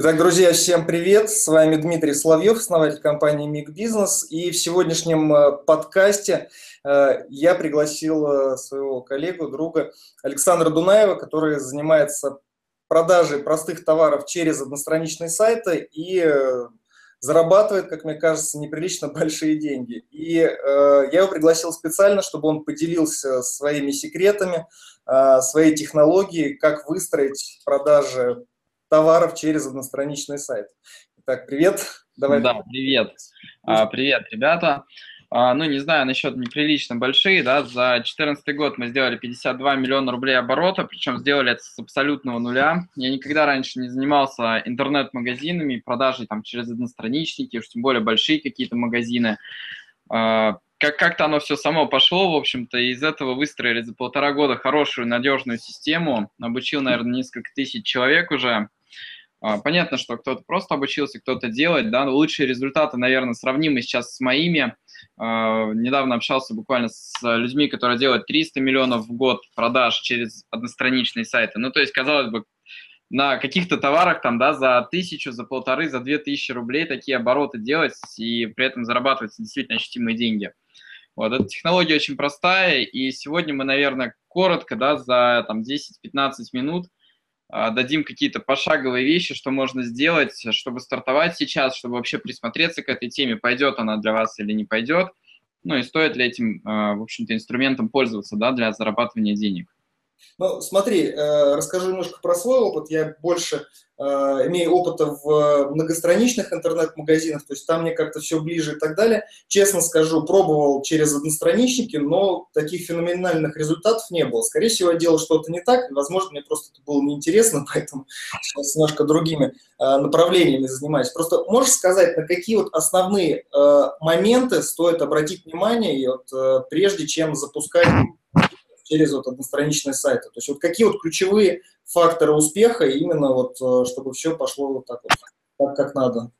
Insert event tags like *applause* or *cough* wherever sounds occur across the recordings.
Итак, друзья, всем привет! С вами Дмитрий Соловьев, основатель компании Миг Бизнес. И в сегодняшнем э, подкасте э, я пригласил э, своего коллегу, друга Александра Дунаева, который занимается продажей простых товаров через одностраничные сайты и зарабатывает, как мне кажется, неприлично *laughs* большие деньги. И я его пригласил специально, чтобы он поделился своими секретами, своей технологией, как выстроить продажи товаров через одностраничный сайт. Так, привет. Давай. Да, привет. А, привет, ребята. А, ну, не знаю, насчет неприлично большие, да, за 2014 год мы сделали 52 миллиона рублей оборота, причем сделали это с абсолютного нуля. Я никогда раньше не занимался интернет-магазинами, продажей там через одностраничники, уж тем более большие какие-то магазины. А, как- как-то оно все само пошло, в общем-то, и из этого выстроили за полтора года хорошую, надежную систему. Обучил, наверное, несколько тысяч человек уже. А, понятно, что кто-то просто обучился, кто-то делать, да, но лучшие результаты, наверное, сравнимы сейчас с моими. А, недавно общался буквально с людьми, которые делают 300 миллионов в год продаж через одностраничные сайты. Ну, то есть, казалось бы, на каких-то товарах там, да, за тысячу, за полторы, за две тысячи рублей такие обороты делать и при этом зарабатывать действительно ощутимые деньги. Вот, эта технология очень простая, и сегодня мы, наверное, коротко, да, за там 10-15 минут дадим какие-то пошаговые вещи, что можно сделать, чтобы стартовать сейчас, чтобы вообще присмотреться к этой теме, пойдет она для вас или не пойдет, ну и стоит ли этим, а, в общем-то, инструментом пользоваться, да, для зарабатывания денег. Ну, смотри, э, расскажу немножко про свой опыт. Я больше э, имею опыта в многостраничных интернет-магазинах, то есть там мне как-то все ближе и так далее. Честно скажу, пробовал через одностраничники, но таких феноменальных результатов не было. Скорее всего, я делал что-то не так, возможно, мне просто это было неинтересно, *laughs* поэтому сейчас немножко другими э, направлениями занимаюсь. Просто можешь сказать, на какие вот основные моменты стоит обратить внимание, и вот, прежде чем запускать через вот одностраничные сайты. То есть вот какие вот ключевые факторы успеха именно вот, э, чтобы все пошло вот так вот, так как надо?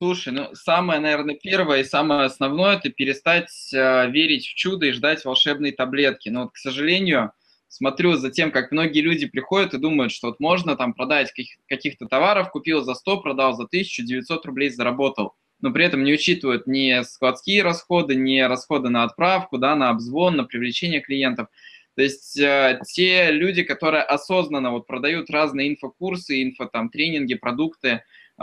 Слушай, ну самое, наверное, первое и самое основное – это перестать э, верить в чудо и ждать волшебной таблетки. Но вот, к сожалению, смотрю за тем, как многие люди приходят и думают, что вот можно там продать каких- каких-то товаров, купил за 100, продал за 1900 рублей, заработал. Но при этом не учитывают ни складские расходы, ни расходы на отправку, да, на обзвон, на привлечение клиентов – то есть э, те люди, которые осознанно вот продают разные инфокурсы, инфо там тренинги, продукты, э,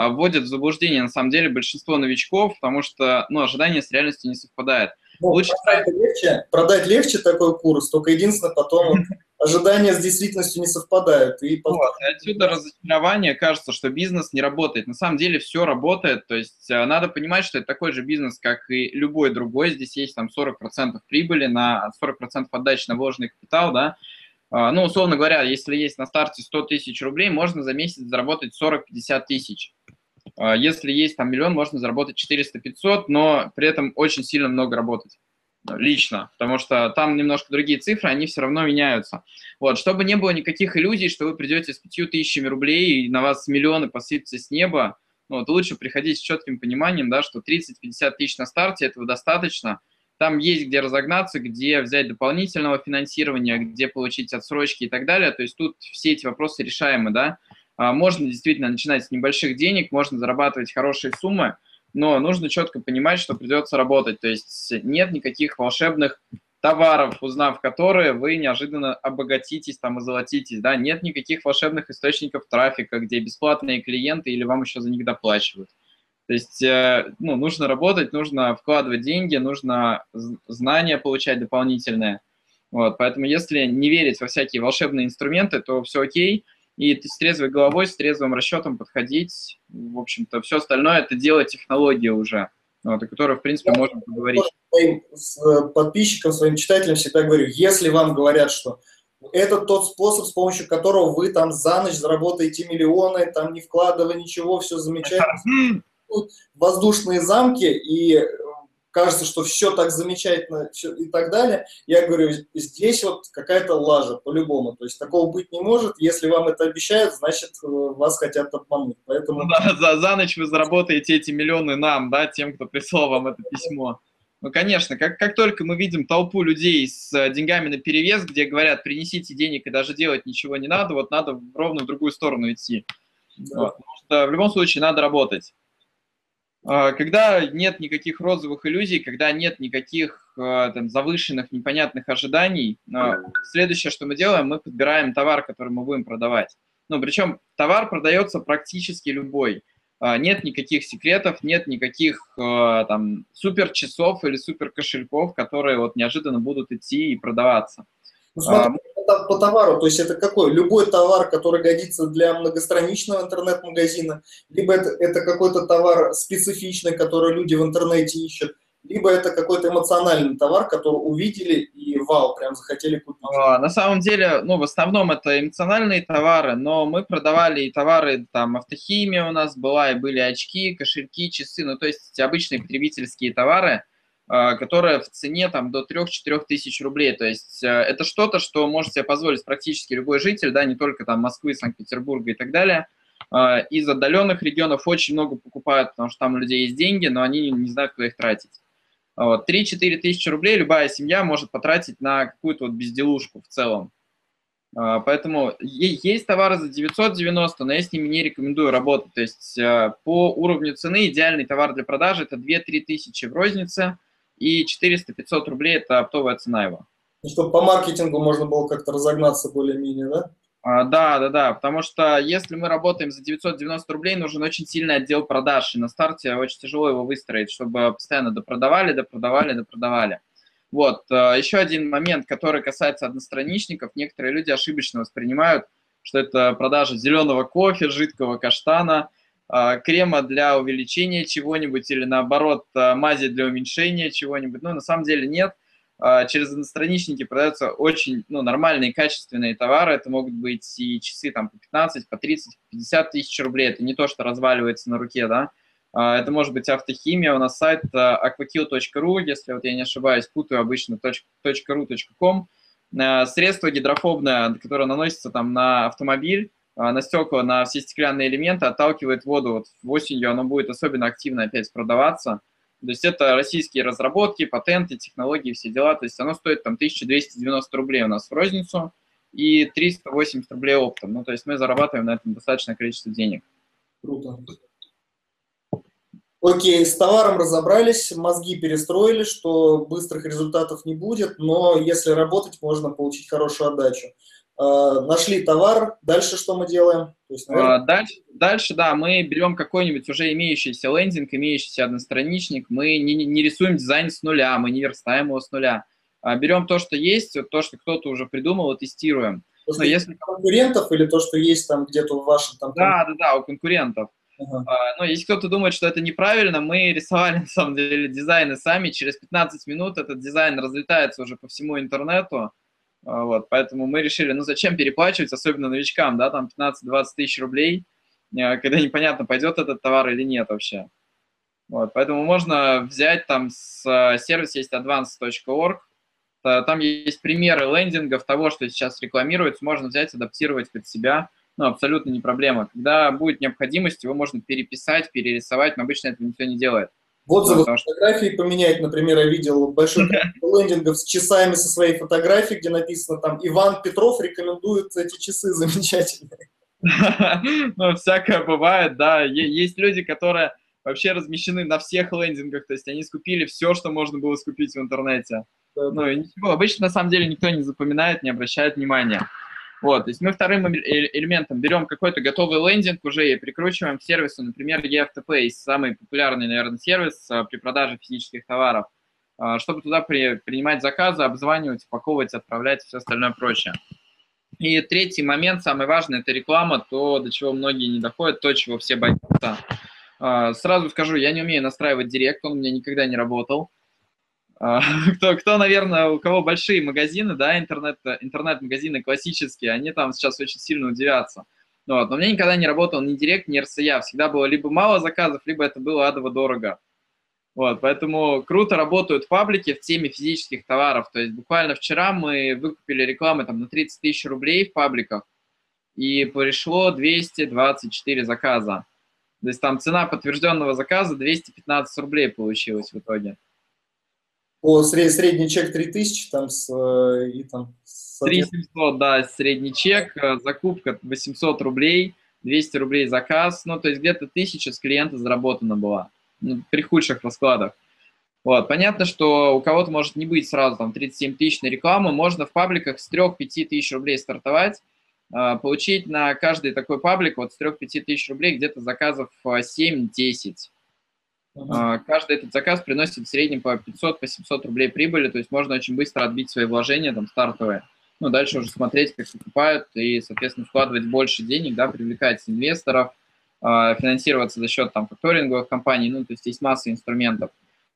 вводят в заблуждение на самом деле большинство новичков, потому что ну, ожидания с реальностью не совпадают. Ну, Лучше продать легче, продать легче такой курс, только единственное потом ожидания с действительностью не совпадают. И вот, отсюда разочарование, кажется, что бизнес не работает. На самом деле все работает, то есть э, надо понимать, что это такой же бизнес, как и любой другой. Здесь есть там 40% прибыли на 40% отдачи на вложенный капитал, да, а, ну, условно говоря, если есть на старте 100 тысяч рублей, можно за месяц заработать 40-50 тысяч. А, если есть там миллион, можно заработать 400-500, но при этом очень сильно много работать лично, потому что там немножко другие цифры, они все равно меняются. Вот, чтобы не было никаких иллюзий, что вы придете с 5 тысячами рублей и на вас миллионы посыпятся с неба, ну, вот лучше приходить с четким пониманием, да, что 30-50 тысяч на старте этого достаточно. Там есть где разогнаться, где взять дополнительного финансирования, где получить отсрочки и так далее. То есть тут все эти вопросы решаемы, да. А, можно действительно начинать с небольших денег, можно зарабатывать хорошие суммы, но нужно четко понимать, что придется работать. То есть нет никаких волшебных товаров, узнав которые, вы неожиданно обогатитесь там и золотитесь. Да? Нет никаких волшебных источников трафика, где бесплатные клиенты или вам еще за них доплачивают. То есть э, ну, нужно работать, нужно вкладывать деньги, нужно знания получать дополнительные. Вот, поэтому если не верить во всякие волшебные инструменты, то все окей и с трезвой головой, с трезвым расчетом подходить. В общем-то, все остальное это дело технологии уже, вот, о которой, в принципе, Я можно поговорить. Своим э, подписчикам, своим читателям всегда говорю, если вам говорят, что это тот способ, с помощью которого вы там за ночь заработаете миллионы, там не вкладывая ничего, все замечательно. Воздушные замки, и кажется, что все так замечательно все, и так далее. Я говорю, здесь вот какая-то лажа по-любому. То есть такого быть не может. Если вам это обещают, значит, э, вас хотят обмануть. Поэтому... Ну да, за, за ночь вы заработаете эти миллионы нам, да, тем, кто прислал вам это письмо. Ну, конечно, как, как только мы видим толпу людей с э, деньгами на перевес, где говорят, принесите денег и даже делать ничего не надо, вот надо ровно в другую сторону идти. Да. Вот. Потому что в любом случае надо работать. А, когда нет никаких розовых иллюзий, когда нет никаких а, там, завышенных, непонятных ожиданий, а, следующее, что мы делаем, мы подбираем товар, который мы будем продавать. Ну, причем товар продается практически любой. Нет никаких секретов, нет никаких там супер часов или супер кошельков, которые вот неожиданно будут идти и продаваться. Ну, смотри, по товару, то есть это какой? Любой товар, который годится для многостраничного интернет-магазина, либо это, это какой-то товар специфичный, который люди в интернете ищут, либо это какой-то эмоциональный товар, который увидели и вау, прям захотели купить. А, на самом деле, ну, в основном это эмоциональные товары, но мы продавали и товары, там, автохимия у нас была, и были очки, кошельки, часы, ну, то есть обычные потребительские товары – которая в цене там, до 3-4 тысяч рублей. То есть э, это что-то, что может себе позволить практически любой житель, да, не только там Москвы, Санкт-Петербурга и так далее. А, из отдаленных регионов очень много покупают, потому что там у людей есть деньги, но они не знают, куда их тратить. А вот. 3-4 тысячи рублей любая семья может потратить на какую-то вот безделушку в целом. Поэтому есть товары за 990, но я с ними не рекомендую работать. То есть э, по уровню цены идеальный товар для продажи – это 2-3 тысячи в рознице – и 400-500 рублей – это оптовая цена его. И чтобы по маркетингу можно было как-то разогнаться более-менее, да? А, да, да, да, потому что если мы работаем за 990 рублей, нужен очень сильный отдел продаж, и на старте очень тяжело его выстроить, чтобы постоянно допродавали, допродавали, допродавали. Вот, э, еще один момент, который касается одностраничников, некоторые люди ошибочно воспринимают, что это продажа зеленого кофе, жидкого каштана – крема для увеличения чего-нибудь или наоборот а, мази для уменьшения чего-нибудь. Ну, на самом деле нет. А, через одностраничники продаются очень ну, нормальные, качественные товары. Это могут быть и часы там, по 15, по 30, по 50 тысяч рублей. Это не то, что разваливается на руке, да. Это может быть автохимия. У нас сайт aquakill.ru, если вот я не ошибаюсь, путаю обычно .ru.com. Средство гидрофобное, которое наносится там на автомобиль, а, на стекла, на все стеклянные элементы, отталкивает воду. Вот осенью оно будет особенно активно опять продаваться. То есть это российские разработки, патенты, технологии, все дела. То есть оно стоит там 1290 рублей у нас в розницу и 380 рублей оптом. Ну, то есть мы зарабатываем на этом достаточное количество денег. Круто. Окей, с товаром разобрались, мозги перестроили, что быстрых результатов не будет, но если работать, можно получить хорошую отдачу. Э, нашли товар, дальше что мы делаем? То есть, наверное... дальше, дальше, да, мы берем какой-нибудь уже имеющийся лендинг, имеющийся одностраничник, мы не, не рисуем дизайн с нуля, мы не верстаем его с нуля. А берем то, что есть, то, что кто-то уже придумал, и тестируем. То, что Но если... конкурентов или то, что есть там где-то в вашем там... Да, да, да, у конкурентов. Uh-huh. Но если кто-то думает, что это неправильно, мы *laughs* рисовали на самом деле дизайны сами. Через 15 минут этот дизайн разлетается уже по всему интернету. А, вот, поэтому мы решили, ну зачем переплачивать, особенно новичкам, да, там 15-20 тысяч рублей, э, когда непонятно, пойдет этот товар или нет вообще. Вот, поэтому можно взять там с э, сервис есть advance.org, там есть примеры лендингов того, что сейчас рекламируется, можно взять, адаптировать под себя, ну, абсолютно не проблема. Когда будет необходимость, его можно переписать, перерисовать, но обычно это никто не делает. В отзывах Потому фотографии поменять, например, я видел большой лендингов с часами со своей фотографией, где написано там «Иван Петров рекомендует эти часы *laughs* замечательные». *laughs* Ну, всякое бывает, да. Есть люди, которые вообще размещены на всех лендингах, то есть они скупили все, что можно было скупить в интернете. Ну, и ничего, обычно на самом деле никто не запоминает, не обращает внимания. Вот, то есть мы вторым элементом берем какой-то готовый лендинг уже и прикручиваем к сервису, например, EFTP, есть самый популярный, наверное, сервис а, при продаже физических товаров, а, чтобы туда при, принимать заказы, обзванивать, упаковывать, отправлять и все остальное прочее. И третий момент, самый важный, это реклама, то, до чего многие не доходят, то, чего все боятся. Сразу скажу, я не умею настраивать директ, он у меня никогда не работал. А, *laughs* кто, кто, наверное, у кого большие магазины, да, интернет, интернет-магазины классические, они там сейчас очень сильно удивятся. Вот. Но у меня никогда не работал ни Директ, ни РСЯ. Всегда было либо мало заказов, либо это было адово дорого. Вот, поэтому круто работают паблики в теме физических товаров. То есть буквально вчера мы выкупили рекламы там, на 30 тысяч рублей в пабликах, и пришло 224 заказа. То есть там цена подтвержденного заказа 215 рублей получилась в итоге. Сред, средний чек 3000, там с, и там... 3700, да, средний чек, э, закупка 800 рублей, 200 рублей заказ, ну, то есть где-то тысяча с клиента заработана была ну, при худших раскладах. Вот. Понятно, что у кого-то может не быть сразу там 37 тысяч на рекламу, можно в пабликах с 3-5 тысяч рублей стартовать, а, получить на каждый такой паблик вот с 3-5 тысяч рублей где-то заказов 7-10. Uh-huh. Каждый этот заказ приносит в среднем по 500-700 по рублей прибыли, то есть можно очень быстро отбить свои вложения там стартовые. Ну, дальше уже смотреть, как покупают и, соответственно, вкладывать больше денег, да, привлекать инвесторов, а, финансироваться за счет там факторинговых компаний, ну, то есть есть масса инструментов.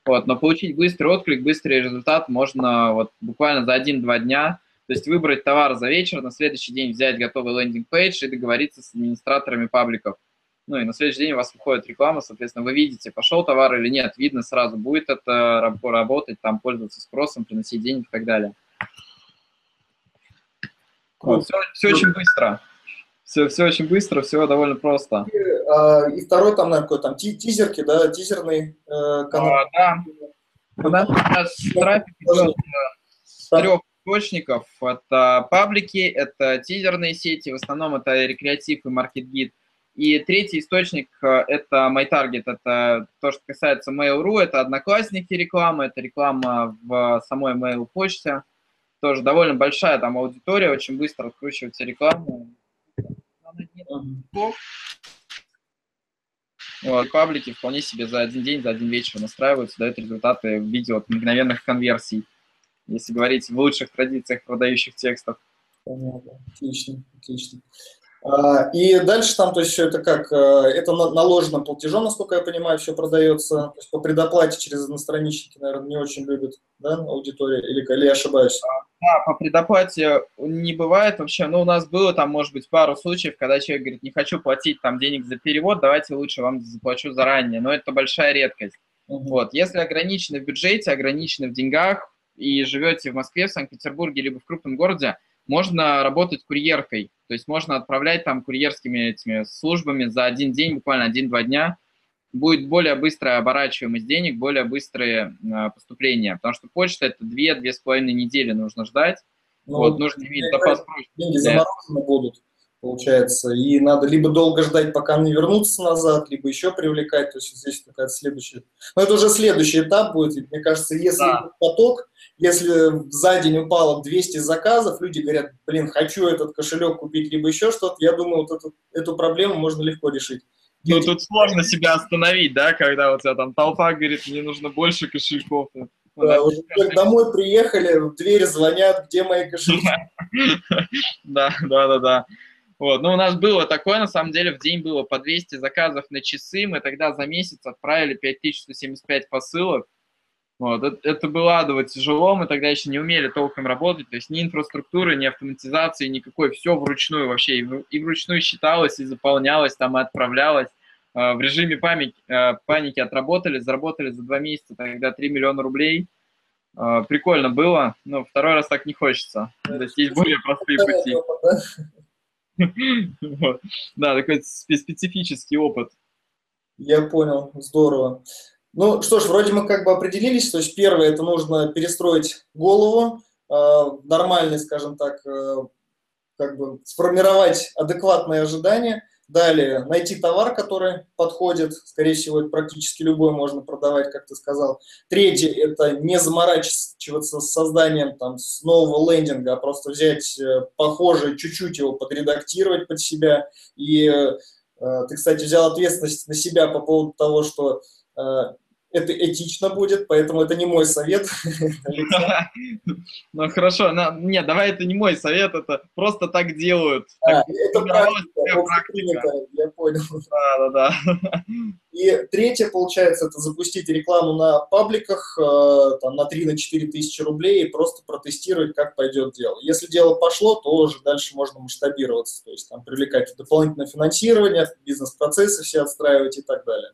Вот, но получить быстрый отклик, быстрый результат можно вот буквально за один-два дня. То есть выбрать товар за вечер, на следующий день взять готовый лендинг-пейдж и договориться с администраторами пабликов. Ну и на следующий день у вас выходит реклама, соответственно, вы видите, пошел товар или нет, видно сразу, будет это работать, там пользоваться спросом, приносить деньги и так далее. Вот, все, все очень быстро. Все, все очень быстро, все довольно просто. И, а, и второй там, наверное, какой там тизерки, да, тизерный э, канал. А, да. У нас трафик идет с трех источников. Это паблики, это тизерные сети, в основном это рекреатив и маркетгид. И третий источник – это MyTarget, это то, что касается Mail.ru, это одноклассники реклама, это реклама в самой Mail почте. Тоже довольно большая там аудитория, очень быстро откручивается реклама. Вот, паблики вполне себе за один день, за один вечер настраиваются, дают результаты в виде вот мгновенных конверсий, если говорить в лучших традициях продающих текстов. Понятно, отлично, отлично. А, и дальше там, то есть, все это как, э, это наложено платежом, насколько я понимаю, все продается, то есть по предоплате через одностраничники, наверное, не очень любят, да, аудитория, или, или я ошибаюсь? Да, по предоплате не бывает вообще, ну, у нас было там, может быть, пару случаев, когда человек говорит, не хочу платить там денег за перевод, давайте лучше вам заплачу заранее, но это большая редкость. Угу. Вот, если ограничены в бюджете, ограничены в деньгах, и живете в Москве, в Санкт-Петербурге, либо в крупном городе, можно работать курьеркой, то есть можно отправлять там курьерскими этими службами за один день, буквально один-два дня, будет более быстрая оборачиваемость денег, более быстрые э, поступления, потому что почта это две-две с половиной недели нужно ждать, ну, вот, нужно иметь запас Деньги заморожены будут получается. И надо либо долго ждать, пока они вернутся назад, либо еще привлекать. То есть здесь такая следующая... Но это уже следующий этап будет. мне кажется, если да. поток, если за день упало 200 заказов, люди говорят, блин, хочу этот кошелек купить, либо еще что-то, я думаю, вот эту, эту проблему можно легко решить. Ну, тут сложно себя остановить, да, когда у тебя там толпа говорит, мне нужно больше кошельков. Да, уже домой приехали, в дверь звонят, где мои кошельки. *laughs* Да, да, да, да. Вот. Но у нас было такое, на самом деле, в день было по 200 заказов на часы. Мы тогда за месяц отправили 5175 посылок. Вот. Это, это было адово тяжело, мы тогда еще не умели толком работать, то есть ни инфраструктуры, ни автоматизации, никакой, все вручную вообще, и, в, и вручную считалось, и заполнялось, там и отправлялось. А, в режиме памяти, а, паники отработали, заработали за два месяца тогда 3 миллиона рублей. А, прикольно было, но второй раз так не хочется. То есть есть более простые пути. Да, такой специфический опыт. Я понял, здорово. Ну что ж, вроде мы как бы определились, то есть первое, это нужно перестроить голову, э, нормальный, скажем так, э, как бы сформировать адекватные ожидания, Далее, найти товар, который подходит. Скорее всего, практически любой можно продавать, как ты сказал. Третье – это не заморачиваться с созданием там, нового лендинга, а просто взять э, похожий, чуть-чуть его подредактировать под себя. И э, ты, кстати, взял ответственность на себя по поводу того, что э, это этично будет, поэтому это не мой совет. Ну хорошо, нет, давай это не мой совет, это просто так делают. А, это практика, я понял. Да, да, да. И третье, получается, это запустить рекламу на пабликах э, там, на 3-4 тысячи рублей и просто протестировать, как пойдет дело. Если дело пошло, то уже дальше можно масштабироваться, то есть там привлекать дополнительное финансирование, бизнес-процессы все отстраивать и так далее.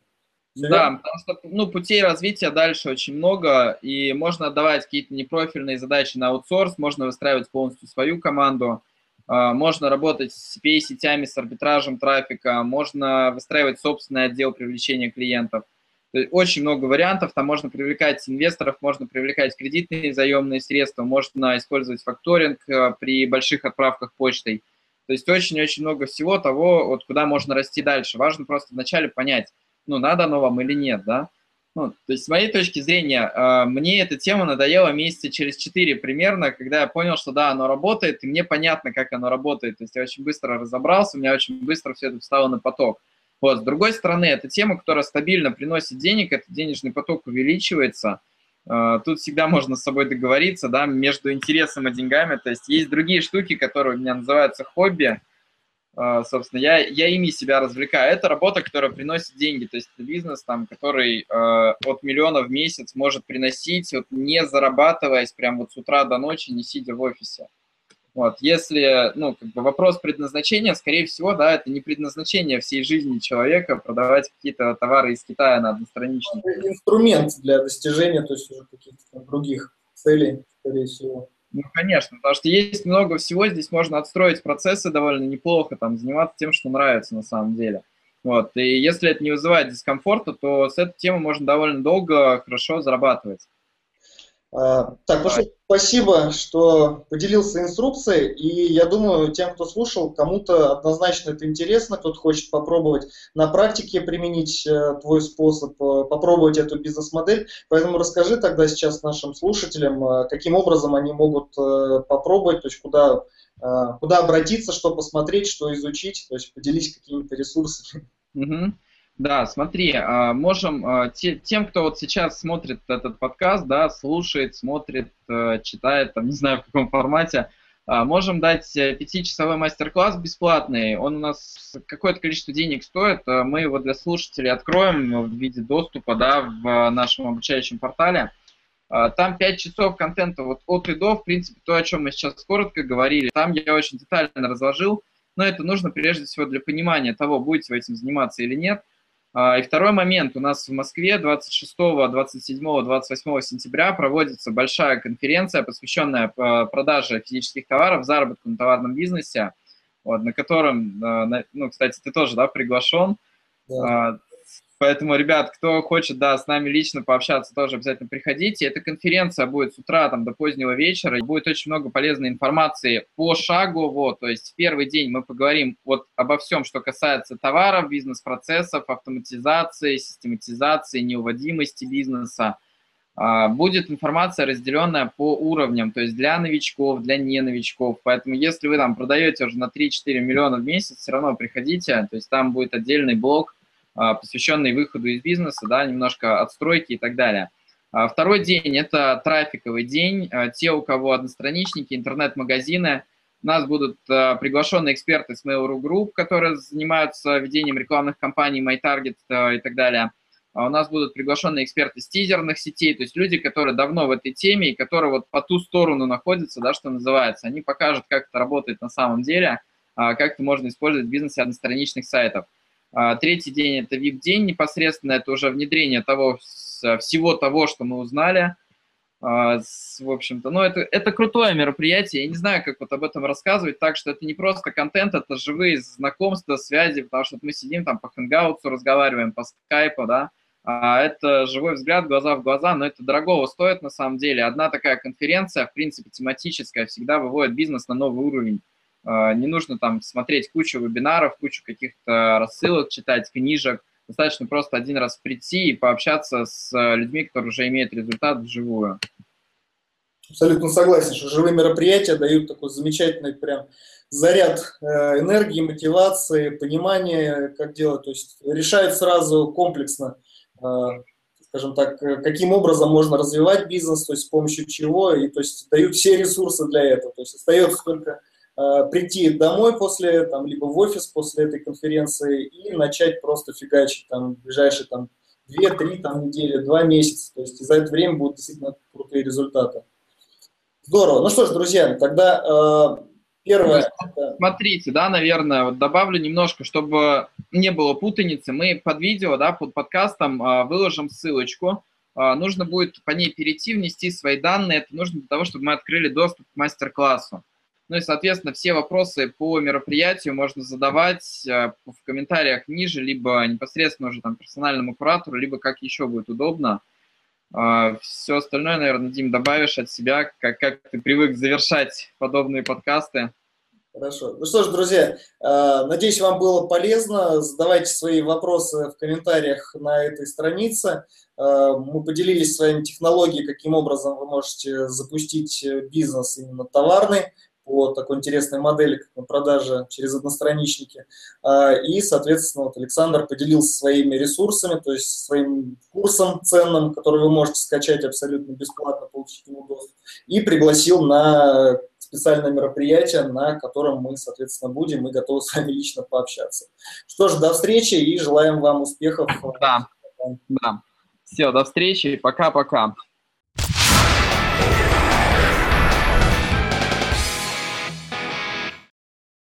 Да, потому что ну, путей развития дальше очень много, и можно отдавать какие-то непрофильные задачи на аутсорс, можно выстраивать полностью свою команду, а, можно работать с CPA-сетями, с арбитражем трафика, можно выстраивать собственный отдел привлечения клиентов. То есть очень много вариантов, там можно привлекать инвесторов, можно привлекать кредитные заемные средства, можно использовать факторинг а, при больших отправках почтой. То есть очень-очень много всего того, вот куда можно расти дальше. Важно просто вначале понять, ну, надо оно вам или нет, да. Ну, то есть с моей точки зрения, э, мне эта тема надоела месяца через 4 примерно, когда я понял, что да, оно работает, и мне понятно, как оно работает. То есть я очень быстро разобрался, у меня очень быстро все это встало на поток. Вот, с другой стороны, это тема, которая стабильно приносит денег, этот денежный поток увеличивается. Э, тут всегда можно с собой договориться, да, между интересом и деньгами. То есть есть другие штуки, которые у меня называются хобби. Э, собственно, я, я ими себя развлекаю. Это работа, которая приносит деньги. То есть это бизнес, там, который э, от миллиона в месяц может приносить, вот, не зарабатываясь прям вот с утра до ночи, не сидя в офисе. Вот, если, ну, как бы вопрос предназначения, скорее всего, да, это не предназначение всей жизни человека продавать какие-то товары из Китая на одностраничных. Инструмент для достижения, то есть уже каких-то других целей, скорее всего. Ну, конечно, потому что есть много всего, здесь можно отстроить процессы довольно неплохо, там, заниматься тем, что нравится на самом деле. Вот, и если это не вызывает дискомфорта, то с этой темой можно довольно долго хорошо зарабатывать. А, так, Паша, спасибо, что поделился инструкцией, и я думаю, тем, кто слушал, кому-то однозначно это интересно, кто-то хочет попробовать на практике применить э, твой способ, э, попробовать эту бизнес-модель, поэтому расскажи тогда сейчас нашим слушателям, э, каким образом они могут попробовать, то есть куда, куда обратиться, что посмотреть, что изучить, то есть поделись какими-то ресурсами. Угу. Да, смотри, а, можем а, тем, кто вот сейчас смотрит этот подкаст, да, слушает, смотрит, э, читает, там, *laughs* не знаю, в каком формате, а, можем дать э, пятичасовой мастер-класс бесплатный. Он у нас какое-то количество денег стоит. Мы его для слушателей откроем в виде доступа да, в нашем обучающем портале. Там 5 часов контента вот от и до, в принципе, то, о чем мы сейчас коротко говорили. Там я очень детально разложил, но это нужно прежде всего для понимания того, будете вы этим заниматься или нет – и второй момент. У нас в Москве 26, 27, 28 сентября проводится большая конференция, посвященная а, продаже физических товаров, заработку на товарном бизнесе, вот, на котором, а, ну, кстати, ты тоже да, приглашен. Да. Поэтому, ребят, кто хочет, да, с нами лично пообщаться, тоже обязательно приходите. Эта конференция будет с утра там, до позднего вечера. Будет очень много полезной информации по шагу. Вот, то есть в первый день мы поговорим вот обо всем, что касается товаров, бизнес-процессов, автоматизации, систематизации, неуводимости бизнеса. А, будет информация, разделенная по уровням, то есть для новичков, для не новичков. Поэтому если вы там продаете уже на 3-4 миллиона в месяц, все равно приходите. То есть там будет отдельный блок посвященный выходу из бизнеса, да, немножко отстройки и так далее. А, второй день – это трафиковый день. А, те, у кого одностраничники, интернет-магазины, у нас будут приглашенные эксперты с Mail.ru Group, которые занимаются ведением рекламных кампаний, MyTarget и так далее. У нас будут приглашенные эксперты с тизерных сетей, то есть люди, которые давно в этой теме и которые вот по ту сторону находятся, да, что называется. Они покажут, как это работает на самом деле, как это можно использовать в бизнесе одностраничных сайтов. А, третий день – это VIP-день непосредственно, это уже внедрение того, всего того, что мы узнали. А, в общем-то, ну, это, это крутое мероприятие, я не знаю, как вот об этом рассказывать, так что это не просто контент, это живые знакомства, связи, потому что мы сидим там по хэнгаутсу, разговариваем по скайпу, да, а это живой взгляд, глаза в глаза, но это дорогого стоит на самом деле. Одна такая конференция, в принципе, тематическая, всегда выводит бизнес на новый уровень. А, не нужно там смотреть кучу вебинаров, кучу каких-то рассылок, читать книжек. Достаточно просто один раз прийти и пообщаться с людьми, которые уже имеют результат вживую. Абсолютно согласен, что живые мероприятия дают такой замечательный прям заряд э, энергии, мотивации, понимания, как делать. То есть решает сразу комплексно, э, скажем так, каким образом можно развивать бизнес, то есть с помощью чего, и то есть дают все ресурсы для этого. То есть остается только Э, прийти домой после, там, либо в офис после этой конференции и начать просто фигачить там ближайшие там 2-3 там, недели, 2 месяца. То есть за это время будут действительно крутые результаты. Здорово. Ну что ж, друзья, тогда э, первое... Смотрите, да, наверное, вот добавлю немножко, чтобы не было путаницы. Мы под видео, да, под подкастом э, выложим ссылочку. Э, нужно будет по ней перейти, внести свои данные. Это нужно для того, чтобы мы открыли доступ к мастер-классу. Ну и, соответственно, все вопросы по мероприятию можно задавать э, в комментариях ниже, либо непосредственно уже там персональному куратору, либо как еще будет удобно. А, все остальное, наверное, Дим, добавишь от себя, как, как ты привык завершать подобные подкасты. Хорошо. Ну что ж, друзья, надеюсь, вам было полезно. Задавайте свои вопросы в комментариях на этой странице. Мы поделились своими технологиями, каким образом вы можете запустить бизнес именно товарный по такой интересной модели, как на продаже через одностраничники. А, и, соответственно, вот Александр поделился своими ресурсами, то есть своим курсом ценным, который вы можете скачать абсолютно бесплатно, получить нему доступ, и пригласил на специальное мероприятие, на котором мы, соответственно, будем и готовы с вами лично пообщаться. Что ж, до встречи и желаем вам успехов. Да, да. Все, до встречи, пока-пока.